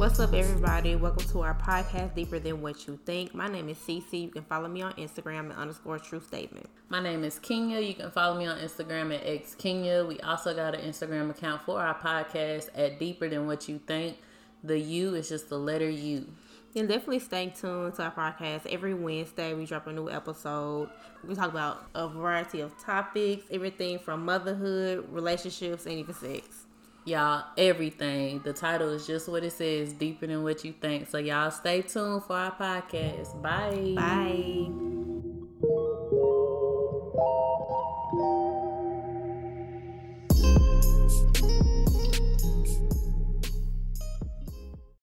What's up, everybody? Welcome to our podcast, Deeper Than What You Think. My name is Cece. You can follow me on Instagram at underscore true statement. My name is Kenya. You can follow me on Instagram at xkenya. We also got an Instagram account for our podcast at Deeper Than What You Think. The U is just the letter U. And definitely stay tuned to our podcast. Every Wednesday, we drop a new episode. We talk about a variety of topics, everything from motherhood, relationships, and even sex. Y'all, everything. The title is just what it says, deeper than what you think. So, y'all stay tuned for our podcast. Bye. Bye.